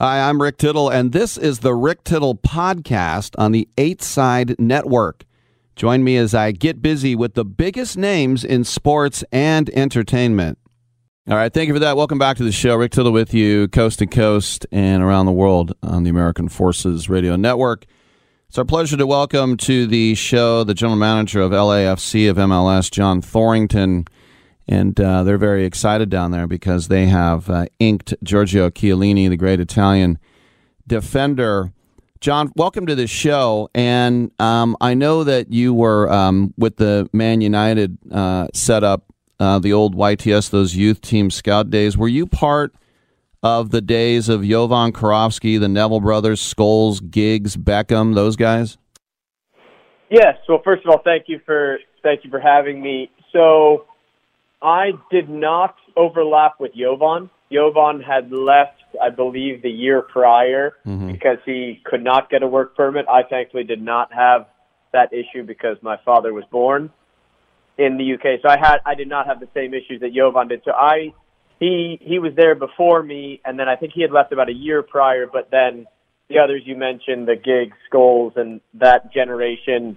Hi, I'm Rick Tittle, and this is the Rick Tittle Podcast on the Eight Side Network. Join me as I get busy with the biggest names in sports and entertainment. All right, thank you for that. Welcome back to the show. Rick Tittle with you, coast to coast and around the world on the American Forces Radio Network. It's our pleasure to welcome to the show the general manager of LAFC of MLS, John Thorrington. And uh, they're very excited down there because they have uh, inked Giorgio Chiellini, the great Italian defender. John, welcome to the show. And um, I know that you were um, with the Man United uh, setup, uh, the old YTS, those youth team scout days. Were you part of the days of Jovan Kirovski, the Neville brothers, Scholes, Giggs, Beckham, those guys? Yes. Well, first of all, thank you for thank you for having me. So, I did not overlap with Jovan. Jovan had left, I believe, the year prior mm-hmm. because he could not get a work permit. I thankfully did not have that issue because my father was born in the UK. So I had I did not have the same issues that Jovan did. So I he he was there before me, and then I think he had left about a year prior. But then the others you mentioned, the Giggs, Scholes, and that generation,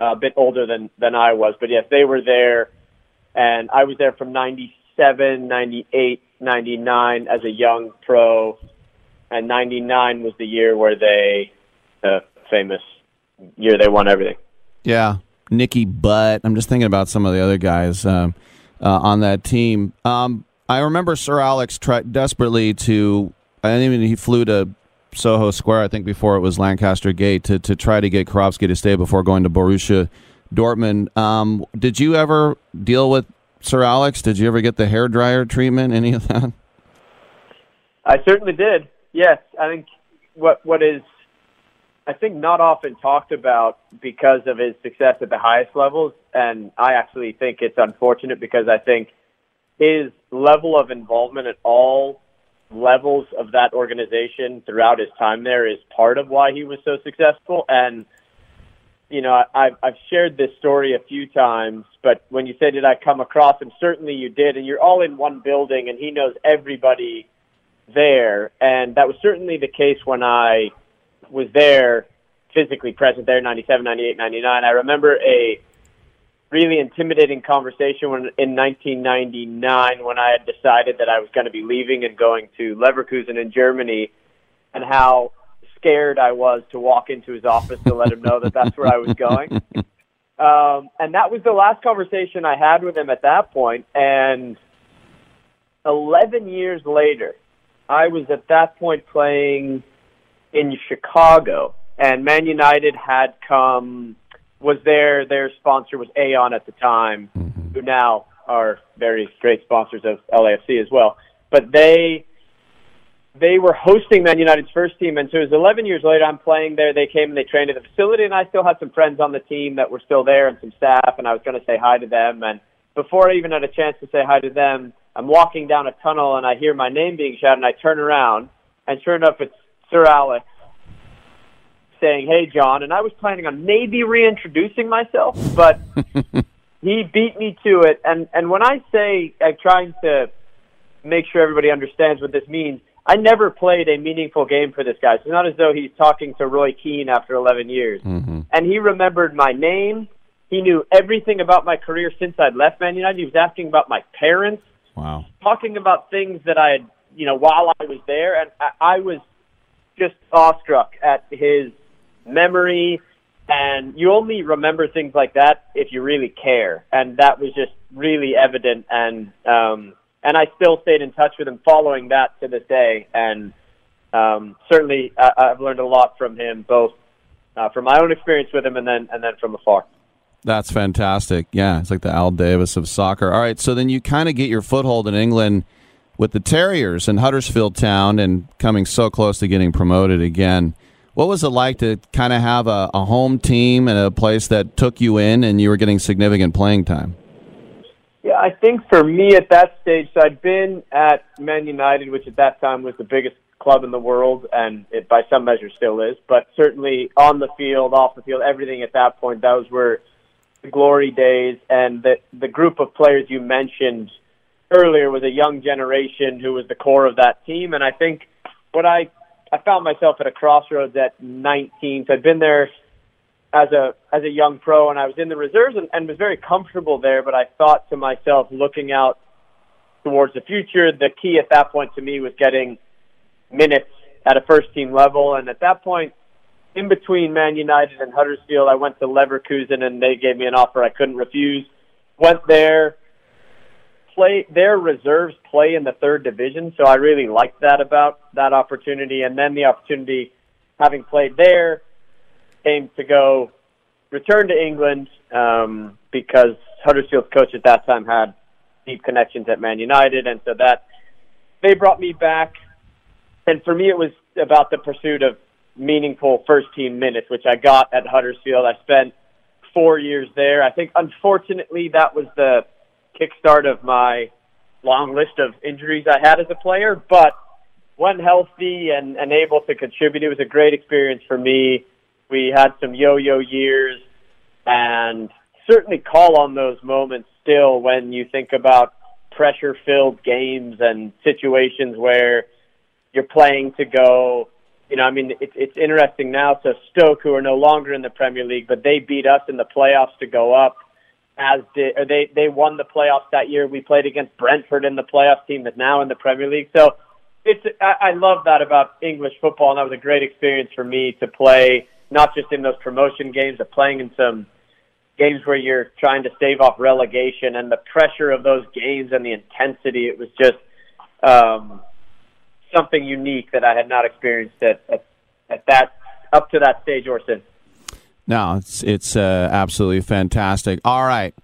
uh, a bit older than than I was. But yes, they were there, and I was there from '97, '98, '99 as a young pro, and '99 was the year where they, the famous year they won everything. Yeah, Nicky Butt. I'm just thinking about some of the other guys. Um, uh, on that team. Um, I remember Sir Alex tried desperately to. I mean, he flew to Soho Square, I think, before it was Lancaster Gate, to, to try to get Kirovski to stay before going to Borussia Dortmund. Um, did you ever deal with Sir Alex? Did you ever get the hair dryer treatment? Any of that? I certainly did. Yes, I think what what is I think not often talked about because of his success at the highest levels, and I actually think it's unfortunate because I think his level of involvement at all levels of that organization throughout his time there is part of why he was so successful. And, you know, I've, I've shared this story a few times, but when you say, did I come across him? Certainly you did. And you're all in one building and he knows everybody there. And that was certainly the case when I was there, physically present there, 97, 98, 99. I remember a really intimidating conversation when in 1999 when I had decided that I was going to be leaving and going to Leverkusen in Germany, and how scared I was to walk into his office to let him know that that's where I was going. Um, and that was the last conversation I had with him at that point. And 11 years later, I was at that point playing in Chicago, and Man United had come was there. Their sponsor was Aon at the time, mm-hmm. who now are very great sponsors of LAFC as well. But they they were hosting Man United's first team, and so it was 11 years later. I'm playing there. They came and they trained at the facility, and I still had some friends on the team that were still there and some staff, and I was going to say hi to them. And before I even had a chance to say hi to them, I'm walking down a tunnel and I hear my name being shouted, and I turn around, and sure enough, it's Sir Alex saying, "Hey, John," and I was planning on maybe reintroducing myself, but he beat me to it. And and when I say I'm trying to make sure everybody understands what this means, I never played a meaningful game for this guy. It's not as though he's talking to Roy Keane after 11 years, mm-hmm. and he remembered my name. He knew everything about my career since I'd left Man United. He was asking about my parents. Wow. Talking about things that I had, you know, while I was there, and I, I was just awestruck at his memory, and you only remember things like that if you really care. And that was just really evident. And um, and I still stayed in touch with him following that to this day. And um, certainly, I, I've learned a lot from him, both uh, from my own experience with him, and then and then from afar. That's fantastic. Yeah, it's like the Al Davis of soccer. All right, so then you kind of get your foothold in England with the Terriers in Huddersfield Town and coming so close to getting promoted again. What was it like to kind of have a, a home team and a place that took you in and you were getting significant playing time? Yeah, I think for me at that stage, so I'd been at Man United, which at that time was the biggest club in the world, and it by some measure still is. But certainly on the field, off the field, everything at that point, those were the glory days. And the the group of players you mentioned earlier was a young generation who was the core of that team. And I think what I I found myself at a crossroads at 19. So I'd been there as a as a young pro, and I was in the reserves and, and was very comfortable there. But I thought to myself, looking out towards the future, the key at that point to me was getting minutes at a first team level. And at that point, in between Man United and Huddersfield, I went to Leverkusen, and they gave me an offer I couldn't refuse. Went there. Play their reserves play in the third division, so I really liked that about that opportunity. And then the opportunity, having played there, came to go return to England um, because Huddersfield's coach at that time had deep connections at Man United, and so that they brought me back. And for me, it was about the pursuit of meaningful first team minutes, which I got at Huddersfield. I spent four years there. I think, unfortunately, that was the kickstart of my long list of injuries I had as a player. But when healthy and, and able to contribute, it was a great experience for me. We had some yo-yo years, and certainly call on those moments still when you think about pressure-filled games and situations where you're playing to go. You know, I mean, it's it's interesting now. So Stoke, who are no longer in the Premier League, but they beat us in the playoffs to go up. As did or they they won the playoffs that year. We played against Brentford in the playoff team that's now in the Premier League. So it's I, I love that about English football, and that was a great experience for me to play not just in those promotion games, but playing in some games where you're trying to stave off relegation and the pressure of those games and the intensity. It was just um, something unique that I had not experienced at, at, at that up to that stage or since. No, it's it's uh, absolutely fantastic. All right.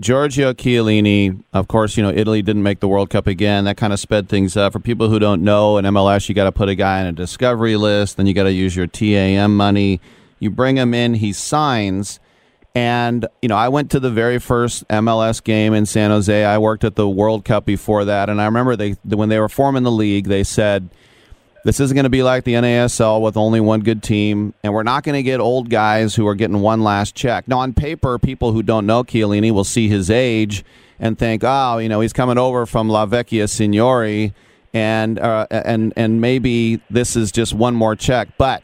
Giorgio Chiellini, of course, you know, Italy didn't make the World Cup again. That kind of sped things up. For people who don't know, in MLS, you got to put a guy on a discovery list, then you got to use your TAM money. You bring him in, he signs. And, you know, I went to the very first MLS game in San Jose. I worked at the World Cup before that. And I remember they when they were forming the league, they said, this isn't going to be like the NASL with only one good team, and we're not going to get old guys who are getting one last check. Now, on paper, people who don't know Chiellini will see his age and think, oh, you know, he's coming over from La Vecchia Signora, and uh, and and maybe this is just one more check. But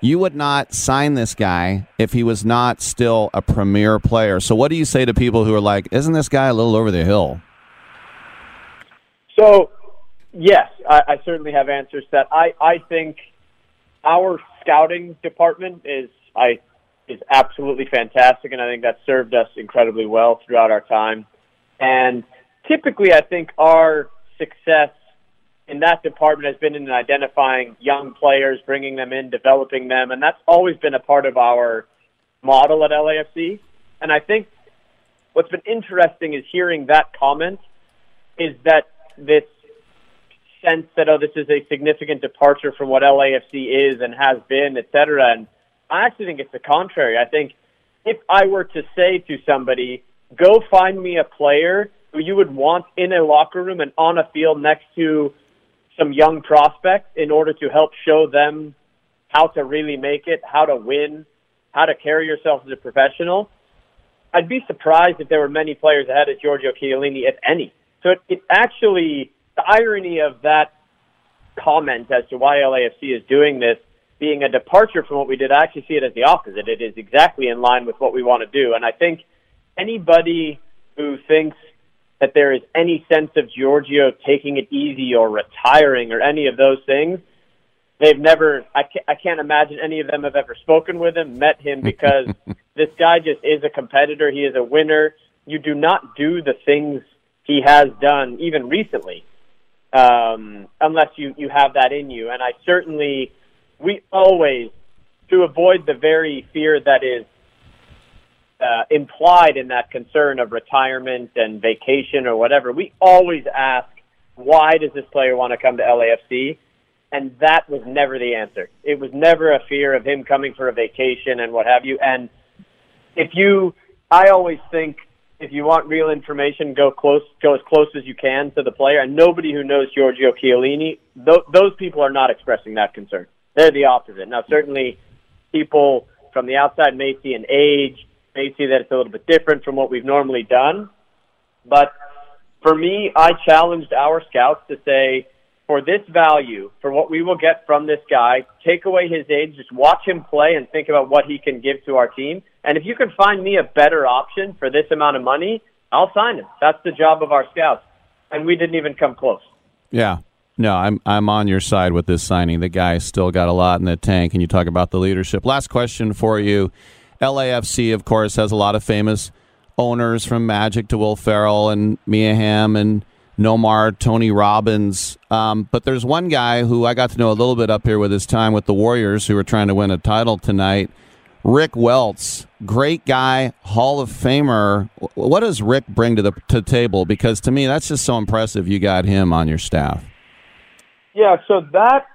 you would not sign this guy if he was not still a premier player. So, what do you say to people who are like, isn't this guy a little over the hill? So Yes, I, I certainly have answers to that. I, I think our scouting department is I is absolutely fantastic, and I think that served us incredibly well throughout our time. And typically, I think our success in that department has been in identifying young players, bringing them in, developing them, and that's always been a part of our model at LAFC. And I think what's been interesting is hearing that comment is that this sense that oh, this is a significant departure from what LAFC is and has been, et cetera. And I actually think it's the contrary. I think if I were to say to somebody, go find me a player who you would want in a locker room and on a field next to some young prospects in order to help show them how to really make it, how to win, how to carry yourself as a professional. I'd be surprised if there were many players ahead of Giorgio Chiellini, if any. So it, it actually the irony of that comment as to why LAFC is doing this being a departure from what we did, I actually see it as the opposite. It is exactly in line with what we want to do. And I think anybody who thinks that there is any sense of Giorgio taking it easy or retiring or any of those things, they've never, I can't, I can't imagine any of them have ever spoken with him, met him, because this guy just is a competitor. He is a winner. You do not do the things he has done, even recently, um, unless you, you have that in you. And I certainly, we always, to avoid the very fear that is uh, implied in that concern of retirement and vacation or whatever, we always ask, why does this player want to come to LAFC? And that was never the answer. It was never a fear of him coming for a vacation and what have you. And if you, I always think if you want real information, go close, go as close as you can to the player. And nobody who knows Giorgio Chiellini, th- those people are not expressing that concern. They're the opposite. Now, certainly, people from the outside may see an age, may see that it's a little bit different from what we've normally done. But for me, I challenged our scouts to say, for this value, for what we will get from this guy, take away his age, just watch him play and think about what he can give to our team. And if you can find me a better option for this amount of money, I'll sign him. That's the job of our scouts. And we didn't even come close. Yeah. No, I'm I'm on your side with this signing. The guy still got a lot in the tank, and you talk about the leadership. Last question for you. LAFC, of course, has a lot of famous owners from Magic to Will Ferrell and Mia Hamm and Nomar, Tony Robbins. Um, but there's one guy who I got to know a little bit up here with his time with the Warriors, who were trying to win a title tonight. Rick Welts, great guy, Hall of Famer. What does Rick bring to the to table? Because to me, that's just so impressive. You got him on your staff. Yeah, so that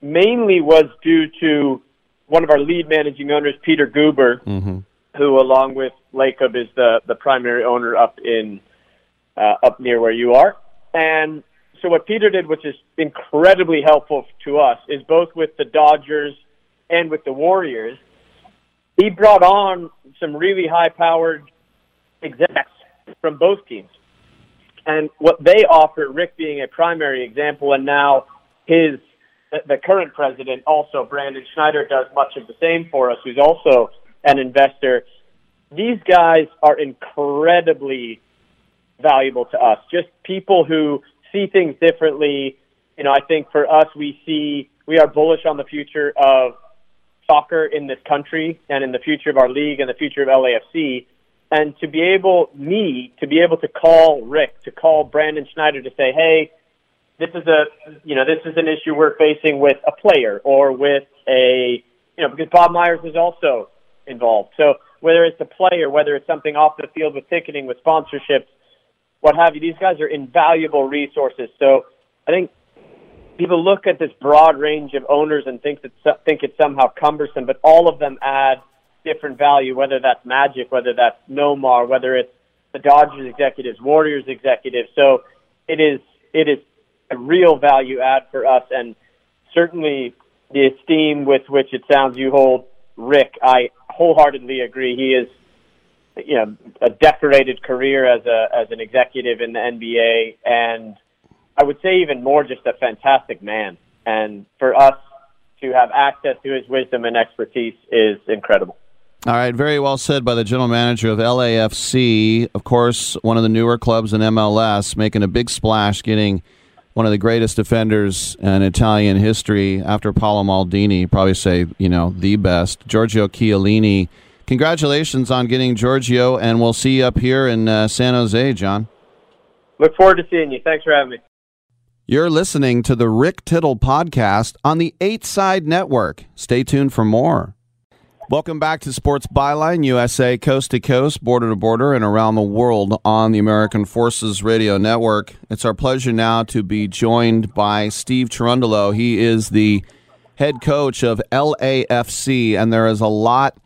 mainly was due to one of our lead managing owners, Peter Guber, mm-hmm. who, along with Lacob, is the the primary owner up in uh, up near where you are. And so what Peter did, which is incredibly helpful to us, is both with the Dodgers and with the Warriors, he brought on some really high-powered execs from both teams. And what they offer, Rick being a primary example, and now his the current president, also Brandon Schneider, does much of the same for us, who's also an investor. These guys are incredibly valuable to us. Just people who see things differently. You know, I think for us, we see we are bullish on the future of soccer in this country and in the future of our league and the future of LAFC. And to be able, me, to be able to call Rick, to call Brandon Schneider to say, hey, this is a, you know, this is an issue we're facing with a player or with a, you know, because Bob Myers is also involved. So whether it's a player, whether it's something off the field with ticketing, with sponsorships, what have you. These guys are invaluable resources. So I think people look at this broad range of owners and think that think it's somehow cumbersome, but all of them add different value. Whether that's Magic, whether that's Nomar, whether it's the Dodgers executives, Warriors executives. So it is it is a real value add for us, and certainly the esteem with which it sounds you hold Rick. I wholeheartedly agree. He is you know a decorated career as a as an executive in the NBA, and I would say even more just a fantastic man. And for us to have access to his wisdom and expertise is incredible. All right, very well said by the general manager of LAFC. Of course, one of the newer clubs in MLS, making a big splash, getting one of the greatest defenders in Italian history after Paolo Maldini. Probably say you know the best, Giorgio Chiellini congratulations on getting Giorgio, and we'll see you up here in uh, San Jose, John. Look forward to seeing you. Thanks for having me. You're listening to the Rick Tittle podcast on the Eight Side Network. Stay tuned for more. Welcome back to Sports Byline USA, coast to coast, border to border, and around the world on the American Forces Radio Network. It's our pleasure now to be joined by Steve Cherundolo. He is the head coach of LAFC, and there is a lot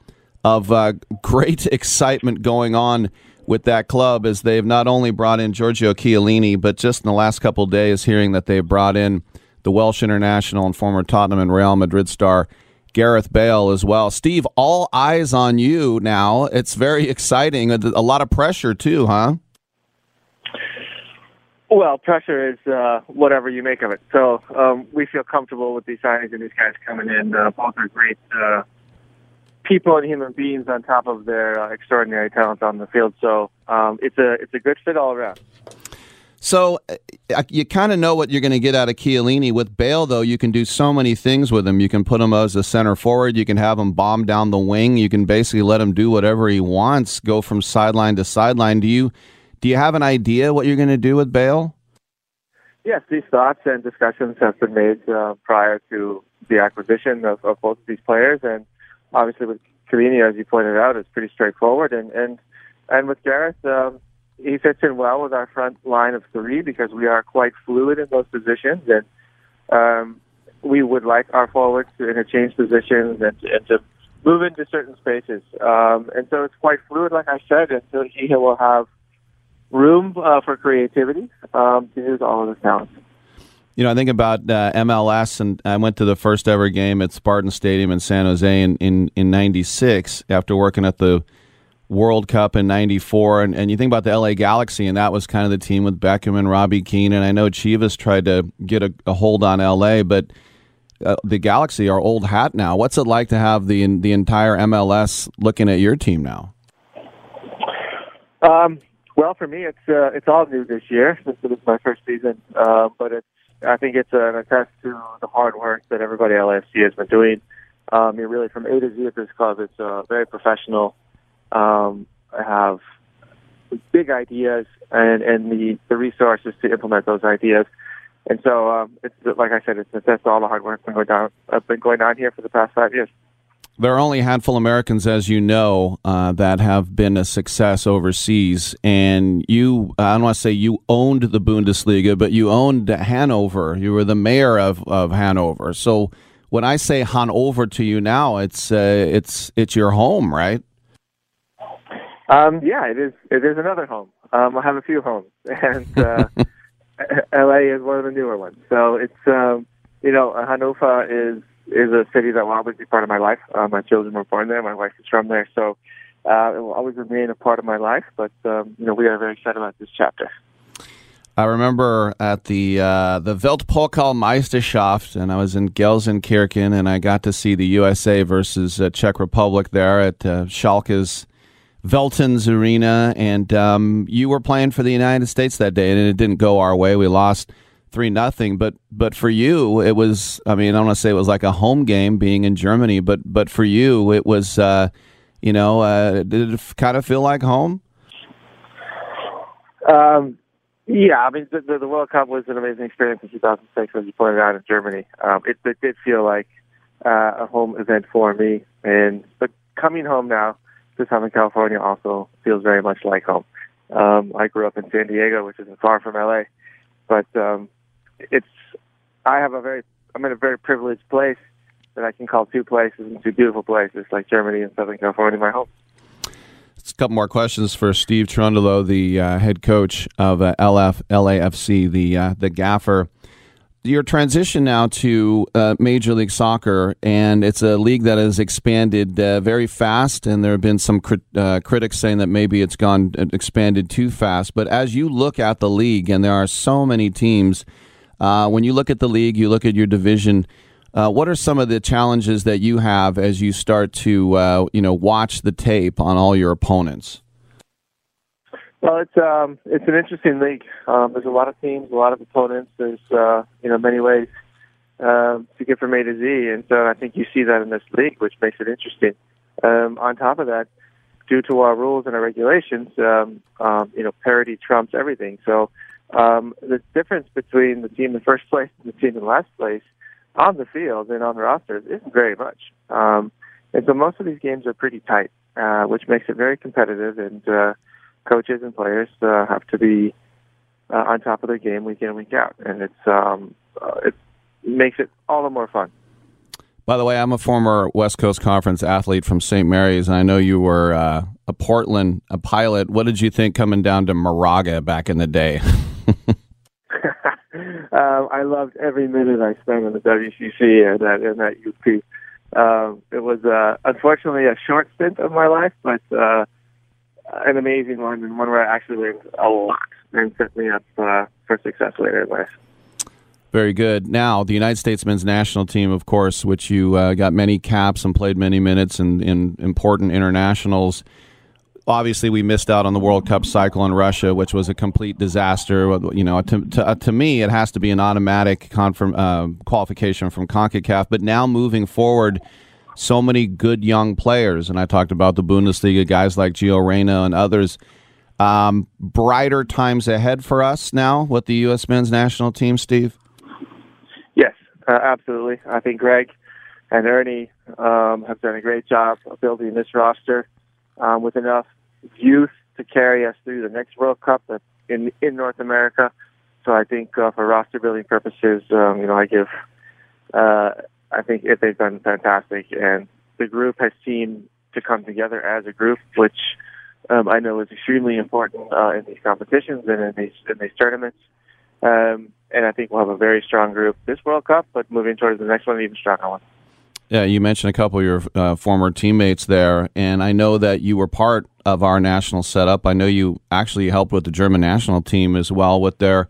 of uh, great excitement going on with that club as they've not only brought in Giorgio Chiellini, but just in the last couple days, hearing that they've brought in the Welsh international and former Tottenham and Real Madrid star Gareth Bale as well. Steve, all eyes on you now. It's very exciting. A lot of pressure too, huh? Well, pressure is uh, whatever you make of it. So um, we feel comfortable with these signings and these guys coming in. Uh, both are great uh, people and human beings on top of their uh, extraordinary talent on the field. So um, it's a it's a good fit all around. So uh, you kind of know what you're going to get out of Chiellini. With Bale, though, you can do so many things with him. You can put him as a center forward. You can have him bomb down the wing. You can basically let him do whatever he wants, go from sideline to sideline. Do you do you have an idea what you're going to do with Bale? Yes, these thoughts and discussions have been made uh, prior to the acquisition of, of both of these players, and obviously with Chiellini, as you pointed out, it's pretty straightforward. And and and with Gareth, um, he fits in well with our front line of three because we are quite fluid in those positions, and um, we would like our forwards to interchange positions and, and to move into certain spaces. Um, and so it's quite fluid, like I said, and so he will have room uh, for creativity um, to use all of his talents. You know, I think about uh, MLS, and I went to the first ever game at Spartan Stadium in San Jose in in, in '96 after working at the World Cup in '94, and, and you think about the LA Galaxy, and that was kind of the team with Beckham and Robbie Keane. And I know Chivas tried to get a, a hold on LA, but uh, the Galaxy are old hat now. What's it like to have the the entire MLS looking at your team now? Um, well, for me, it's uh, it's all new this year This is my first season. Uh, but it's I think it's an attest to the hard work that everybody at LAFC has been doing. Um, you're really from A to Z at this club. It's uh, very professional. Um, I have big ideas and and the the resources to implement those ideas. And so, um, it's like I said, it's that's all the hard work going down. I've been going on here for the past five years. There are only a handful of Americans, as you know, uh, that have been a success overseas. And you, I don't want to say you owned the Bundesliga, but you owned Hanover. You were the mayor of, of Hanover. So when I say Hanover to you now, it's uh, it's it's your home, right? Um, yeah, it is. It is another home. Um, I have a few homes, and uh, LA is one of the newer ones. So it's um, you know Hanover is is a city that will always be part of my life. Uh, my children were born there. My wife is from there, so uh, it will always remain a part of my life. But um, you know, we are very excited about this chapter. I remember at the uh, the Weltpokalmeisterschaft, and I was in Gelsenkirchen, and I got to see the USA versus uh, Czech Republic there at uh, Schalke's Veltins Arena, and um, you were playing for the United States that day, and it didn't go our way. We lost three nothing. But but for you, it was. I mean, I don't want to say it was like a home game being in Germany, but but for you, it was. Uh, you know, uh, did it kind of feel like home? Um, yeah, I mean, the, the World Cup was an amazing experience in 2006, as you pointed out in Germany. Um, it, it did feel like uh, a home event for me, and but coming home now to Southern California also feels very much like home. Um, I grew up in San Diego, which isn't far from LA, but um, it's I have a very I'm in a very privileged place that I can call two places and two beautiful places like Germany and Southern California my home. a couple more questions for Steve Cherundolo, the uh, head coach of uh, LF LAFC, the uh, the gaffer. Your transition now to uh, Major League Soccer, and it's a league that has expanded uh, very fast, and there have been some uh, critics saying that maybe it's gone expanded too fast. But as you look at the league, and there are so many teams uh, when you look at the league, you look at your division. Uh, what are some of the challenges that you have as you start to uh, you know watch the tape on all your opponents? Well, it's um, it's an interesting league. Um, there's a lot of teams, a lot of opponents. There's uh, you know many ways um, to get from A to Z, and so I think you see that in this league, which makes it interesting. Um, on top of that, due to our rules and our regulations, um, um, you know parity trumps everything. So um, the difference between the team in first place and the team in last place on the field and on the rosters isn't very much. Um, and so most of these games are pretty tight, uh, which makes it very competitive. And uh, coaches and players uh, have to be uh, on top of their game week in and week out, and it's um, uh, it makes it all the more fun. By the way, I'm a former West Coast Conference athlete from St. Mary's, and I know you were uh, a Portland a pilot. What did you think coming down to Moraga back in the day? um, I loved every minute I spent in the WCC and that in that UP. Um, it was uh, unfortunately a short stint of my life, but uh, an amazing one and one where I actually learned a lot and set me up uh, for success later in life. Very good. Now, the United States men's national team, of course, which you uh, got many caps and played many minutes in, in important internationals obviously we missed out on the World Cup cycle in Russia, which was a complete disaster. You know, to to, uh, to me, it has to be an automatic confirm, uh, qualification from Concacaf. But now moving forward, so many good young players, and I talked about the Bundesliga guys like Gio Reyna and others. Um, brighter times ahead for us now with the U.S. men's national team, Steve. Yes, uh, absolutely. I think Gregg and Earnie um, have done a great job of building this roster um, with enough youth to carry us through the next World Cup in in North America. So I think uh, for roster building purposes, um, you know, I give. Uh, I think if they've done fantastic, and the group has seemed to come together as a group, which um, I know is extremely important uh, in these competitions and in these in these tournaments. Um, and I think we'll have a very strong group this World Cup, but moving towards the next one, even stronger one. Yeah, you mentioned a couple of your uh, former teammates there, and I know that you were part of our national setup. I know you actually helped with the German national team as well with their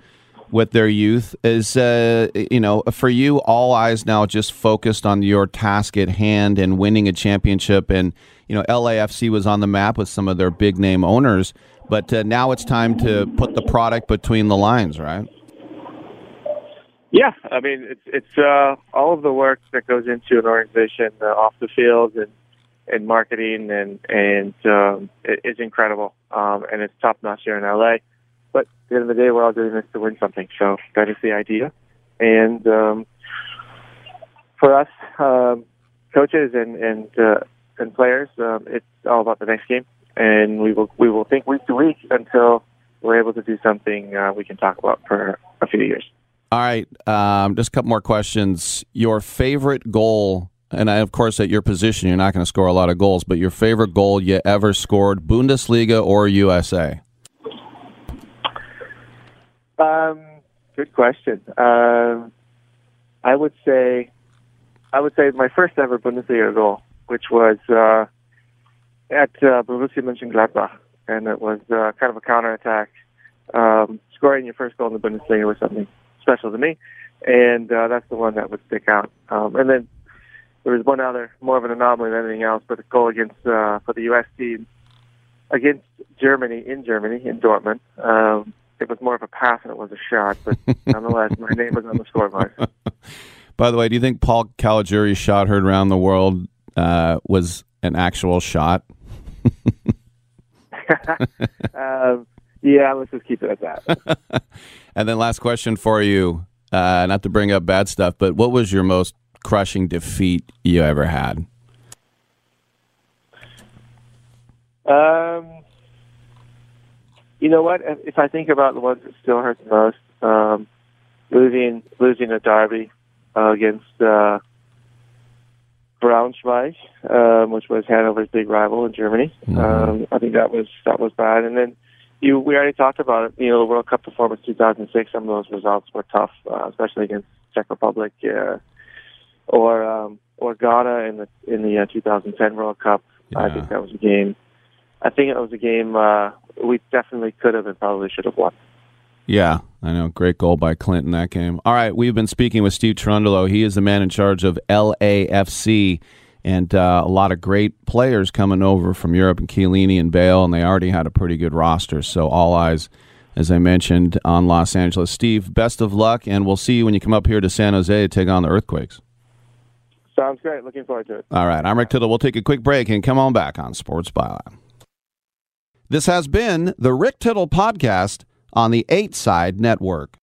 with their youth. Is uh, you know for you, all eyes now just focused on your task at hand and winning a championship. And you know, LAFC was on the map with some of their big name owners, but uh, now it's time to put the product between the lines, right? Yeah, I mean it's it's uh, all of the work that goes into an organization uh, off the field and and marketing and and um, it is incredible um, and it's top notch here in LA. But at the end of the day, we're all doing this to win something. So that is the idea. And um, for us, um, coaches and and uh, and players, um, it's all about the next game, and we will we will think week to week until we're able to do something uh, we can talk about for a few years. All right, um, just a couple more questions. Your favorite goal, and I, of course, at your position, you're not going to score a lot of goals, but your favorite goal you ever scored, Bundesliga or USA? Um, good question. Um, I would say, I would say my first ever Bundesliga goal, which was uh, at uh, Borussia Mönchengladbach, and it was uh, kind of a counterattack. Um, scoring your first goal in the Bundesliga was something special to me, and uh, that's the one that would stick out. Um, and then there was one other, more of an anomaly than anything else, but a goal against uh, for the U.S. team against Germany in Germany in Dortmund. Um, it was more of a pass than it was a shot, but nonetheless, my name was on the scoreboard. By the way, do you think Paul Caligiuri's shot heard around the world uh, was an actual shot? um, yeah, let's just keep it at that. and then last question for you, uh, not to bring up bad stuff, but what was your most crushing defeat you ever had? Um, you know what? If I think about the ones that still hurt the most, um, losing losing a derby uh, against uh, Braunschweig, um, which was Hanover's big rival in Germany. Mm-hmm. Um, I think that was that was bad. And then you we already talked about it. You know, the World Cup performance 2006. Some of those results were tough, uh, especially against Czech Republic uh, or um, or Ghana in the in the uh, 2010 World Cup. Yeah. I think that was a game. I think it was a game uh, we definitely could have and probably should have won. Yeah, I know. Great goal by Clinton that game. All right, we've been speaking with Steve Cherundolo. He is the man in charge of LAFC and uh, a lot of great players coming over from Europe and Chiellini and Bale, and they already had a pretty good roster. So all eyes, as I mentioned, on Los Angeles. Steve, best of luck, and we'll see you when you come up here to San Jose to take on the Earthquakes. Sounds great. Looking forward to it. All right, I'm Rick Tittle. We'll take a quick break and come on back on Sports Byline. This has been the Rick Tittle Podcast on the 8 Side Network.